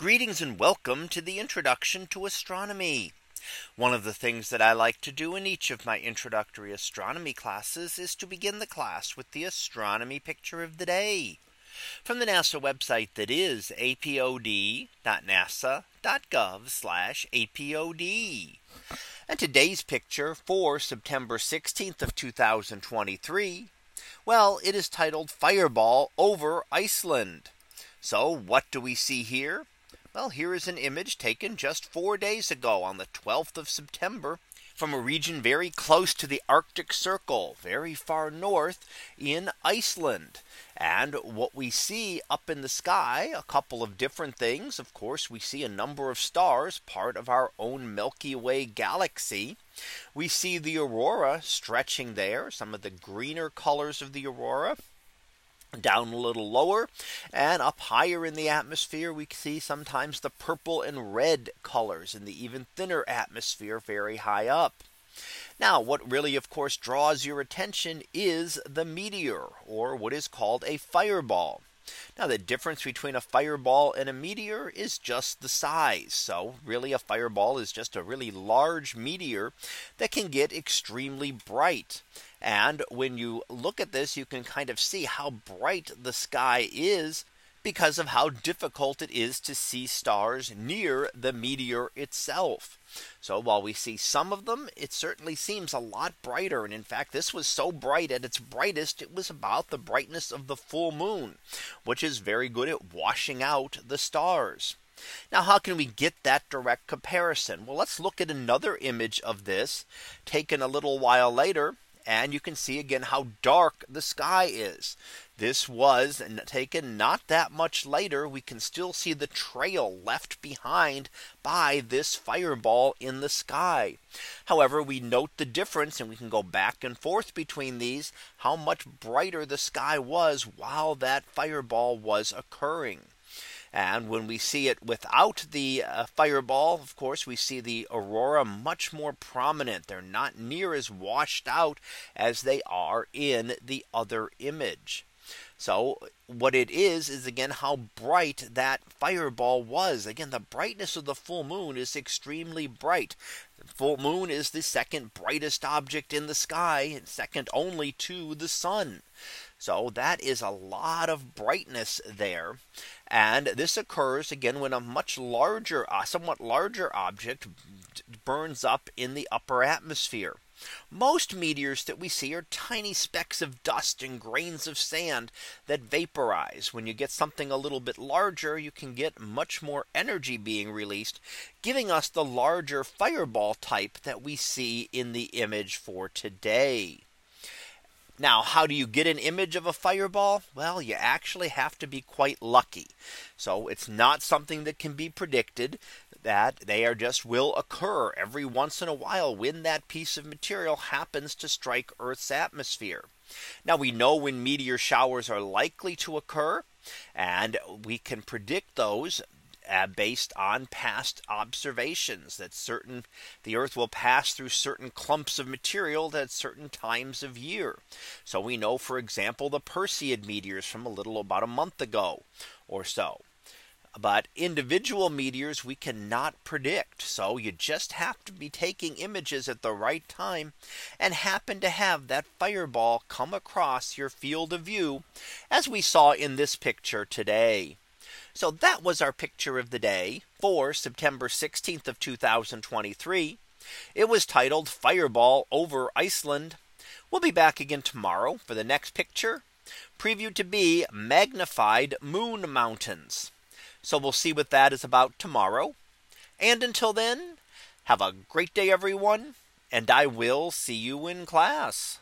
Greetings and welcome to the introduction to astronomy. One of the things that I like to do in each of my introductory astronomy classes is to begin the class with the astronomy picture of the day from the NASA website that is apod.nasa.gov apod. And today's picture for September 16th of 2023. Well, it is titled Fireball over Iceland. So what do we see here? Well, here is an image taken just four days ago on the 12th of September from a region very close to the Arctic Circle, very far north in Iceland. And what we see up in the sky, a couple of different things. Of course, we see a number of stars, part of our own Milky Way galaxy. We see the aurora stretching there, some of the greener colors of the aurora down a little lower and up higher in the atmosphere we see sometimes the purple and red colors in the even thinner atmosphere very high up. Now what really of course draws your attention is the meteor or what is called a fireball. Now the difference between a fireball and a meteor is just the size. So really a fireball is just a really large meteor that can get extremely bright. And when you look at this, you can kind of see how bright the sky is because of how difficult it is to see stars near the meteor itself. So while we see some of them, it certainly seems a lot brighter. And in fact, this was so bright at its brightest, it was about the brightness of the full moon, which is very good at washing out the stars. Now, how can we get that direct comparison? Well, let's look at another image of this taken a little while later and you can see again how dark the sky is. This was taken not that much later. We can still see the trail left behind by this fireball in the sky. However, we note the difference and we can go back and forth between these how much brighter the sky was while that fireball was occurring. And when we see it without the uh, fireball, of course, we see the aurora much more prominent. They're not near as washed out as they are in the other image. So what it is is again how bright that fireball was. Again, the brightness of the full moon is extremely bright. The full moon is the second brightest object in the sky, second only to the sun. So that is a lot of brightness there. And this occurs again when a much larger, somewhat larger object burns up in the upper atmosphere. Most meteors that we see are tiny specks of dust and grains of sand that vaporize. When you get something a little bit larger, you can get much more energy being released, giving us the larger fireball type that we see in the image for today. Now, how do you get an image of a fireball? Well, you actually have to be quite lucky. So it's not something that can be predicted that they are just will occur every once in a while when that piece of material happens to strike Earth's atmosphere. Now we know when meteor showers are likely to occur and we can predict those uh, based on past observations that certain the earth will pass through certain clumps of material at certain times of year. So we know for example the Perseid meteors from a little about a month ago or so. But individual meteors we cannot predict. So you just have to be taking images at the right time and happen to have that fireball come across your field of view as we saw in this picture today. So that was our picture of the day for September 16th of 2023. It was titled Fireball over Iceland. We'll be back again tomorrow for the next picture previewed to be magnified moon mountains. So we'll see what that is about tomorrow. And until then, have a great day, everyone. And I will see you in class.